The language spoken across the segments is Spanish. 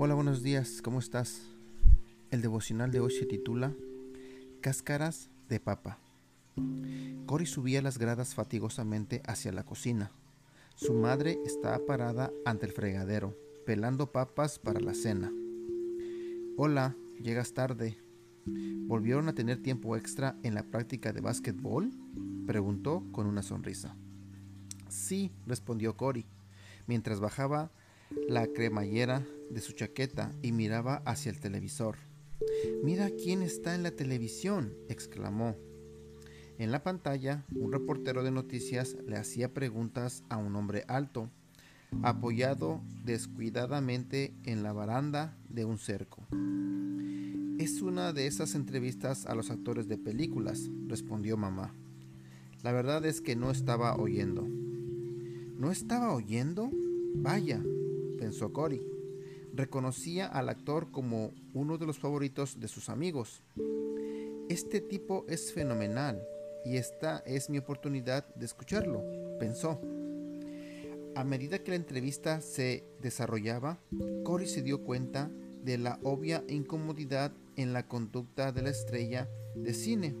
Hola, buenos días, ¿cómo estás? El devocional de hoy se titula Cáscaras de papa. Cory subía las gradas fatigosamente hacia la cocina. Su madre estaba parada ante el fregadero, pelando papas para la cena. Hola, llegas tarde. ¿Volvieron a tener tiempo extra en la práctica de básquetbol? preguntó con una sonrisa. Sí, respondió Cory, mientras bajaba la cremallera de su chaqueta y miraba hacia el televisor. Mira quién está en la televisión, exclamó. En la pantalla, un reportero de noticias le hacía preguntas a un hombre alto, apoyado descuidadamente en la baranda de un cerco. Es una de esas entrevistas a los actores de películas, respondió mamá. La verdad es que no estaba oyendo. ¿No estaba oyendo? Vaya, pensó Cory. Reconocía al actor como uno de los favoritos de sus amigos. Este tipo es fenomenal y esta es mi oportunidad de escucharlo, pensó. A medida que la entrevista se desarrollaba, Cory se dio cuenta de la obvia incomodidad en la conducta de la estrella de cine.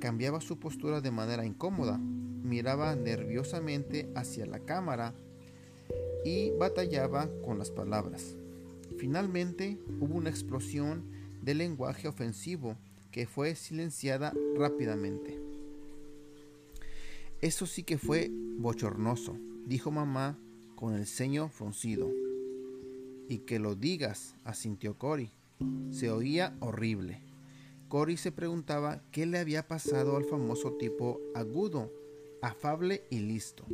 Cambiaba su postura de manera incómoda, miraba nerviosamente hacia la cámara y batallaba con las palabras. Finalmente hubo una explosión de lenguaje ofensivo que fue silenciada rápidamente. Eso sí que fue bochornoso, dijo mamá con el ceño fruncido. Y que lo digas, asintió Cory. Se oía horrible. Cory se preguntaba qué le había pasado al famoso tipo agudo, afable y listo.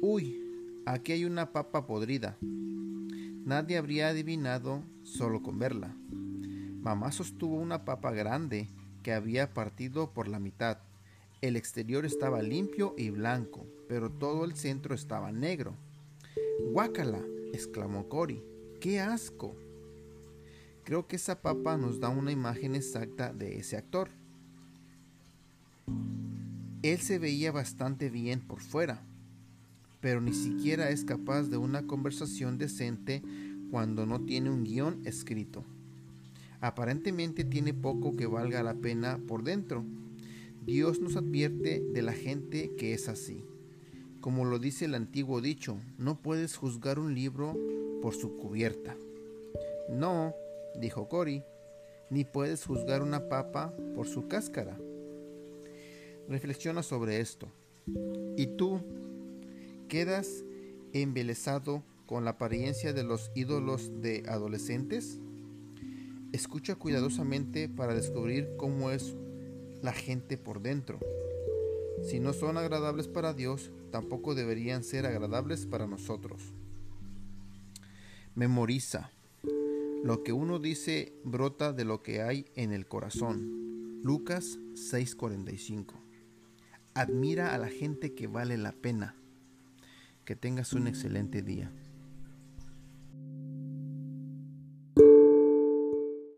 Uy, Aquí hay una papa podrida. Nadie habría adivinado solo con verla. Mamá sostuvo una papa grande que había partido por la mitad. El exterior estaba limpio y blanco, pero todo el centro estaba negro. ¡Guácala! exclamó Cory. ¡Qué asco! Creo que esa papa nos da una imagen exacta de ese actor. Él se veía bastante bien por fuera, pero ni siquiera es capaz de una conversación decente cuando no tiene un guion escrito. Aparentemente tiene poco que valga la pena por dentro. Dios nos advierte de la gente que es así. Como lo dice el antiguo dicho, no puedes juzgar un libro por su cubierta. No, dijo Cory, ni puedes juzgar una papa por su cáscara. Reflexiona sobre esto. ¿Y tú ¿Quedas embelesado con la apariencia de los ídolos de adolescentes? Escucha cuidadosamente para descubrir cómo es la gente por dentro. Si no son agradables para Dios, tampoco deberían ser agradables para nosotros. Memoriza. Lo que uno dice brota de lo que hay en el corazón. Lucas 6:45. Admira a la gente que vale la pena que tengas un excelente día.